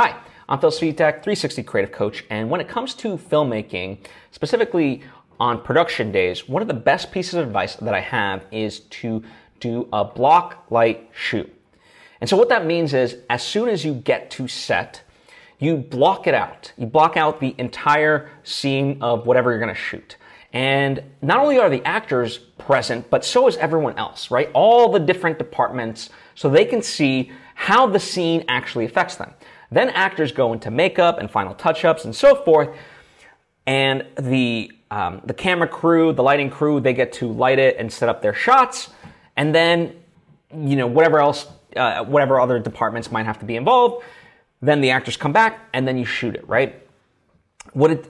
Hi, I'm Phil Svitek, 360 Creative Coach, and when it comes to filmmaking, specifically on production days, one of the best pieces of advice that I have is to do a block light shoot. And so what that means is as soon as you get to set, you block it out. You block out the entire scene of whatever you're going to shoot. And not only are the actors present, but so is everyone else, right? All the different departments so they can see how the scene actually affects them. Then actors go into makeup and final touch-ups and so forth. And the um, the camera crew, the lighting crew, they get to light it and set up their shots. And then, you know, whatever else, uh, whatever other departments might have to be involved. Then the actors come back and then you shoot it, right? What it,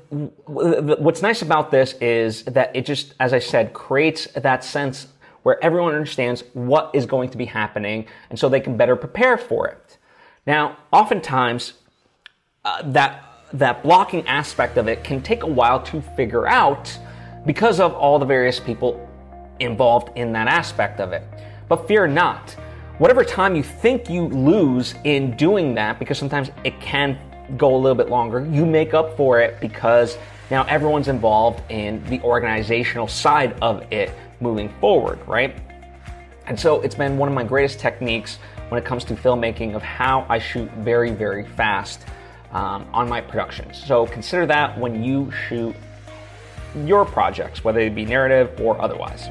what's nice about this is that it just, as I said, creates that sense where everyone understands what is going to be happening and so they can better prepare for it. Now, oftentimes, uh, that that blocking aspect of it can take a while to figure out because of all the various people involved in that aspect of it. But fear not. Whatever time you think you lose in doing that, because sometimes it can go a little bit longer, you make up for it because now everyone's involved in the organizational side of it moving forward, right? And so it's been one of my greatest techniques when it comes to filmmaking of how I shoot very, very fast um, on my productions. So consider that when you shoot your projects, whether it be narrative or otherwise.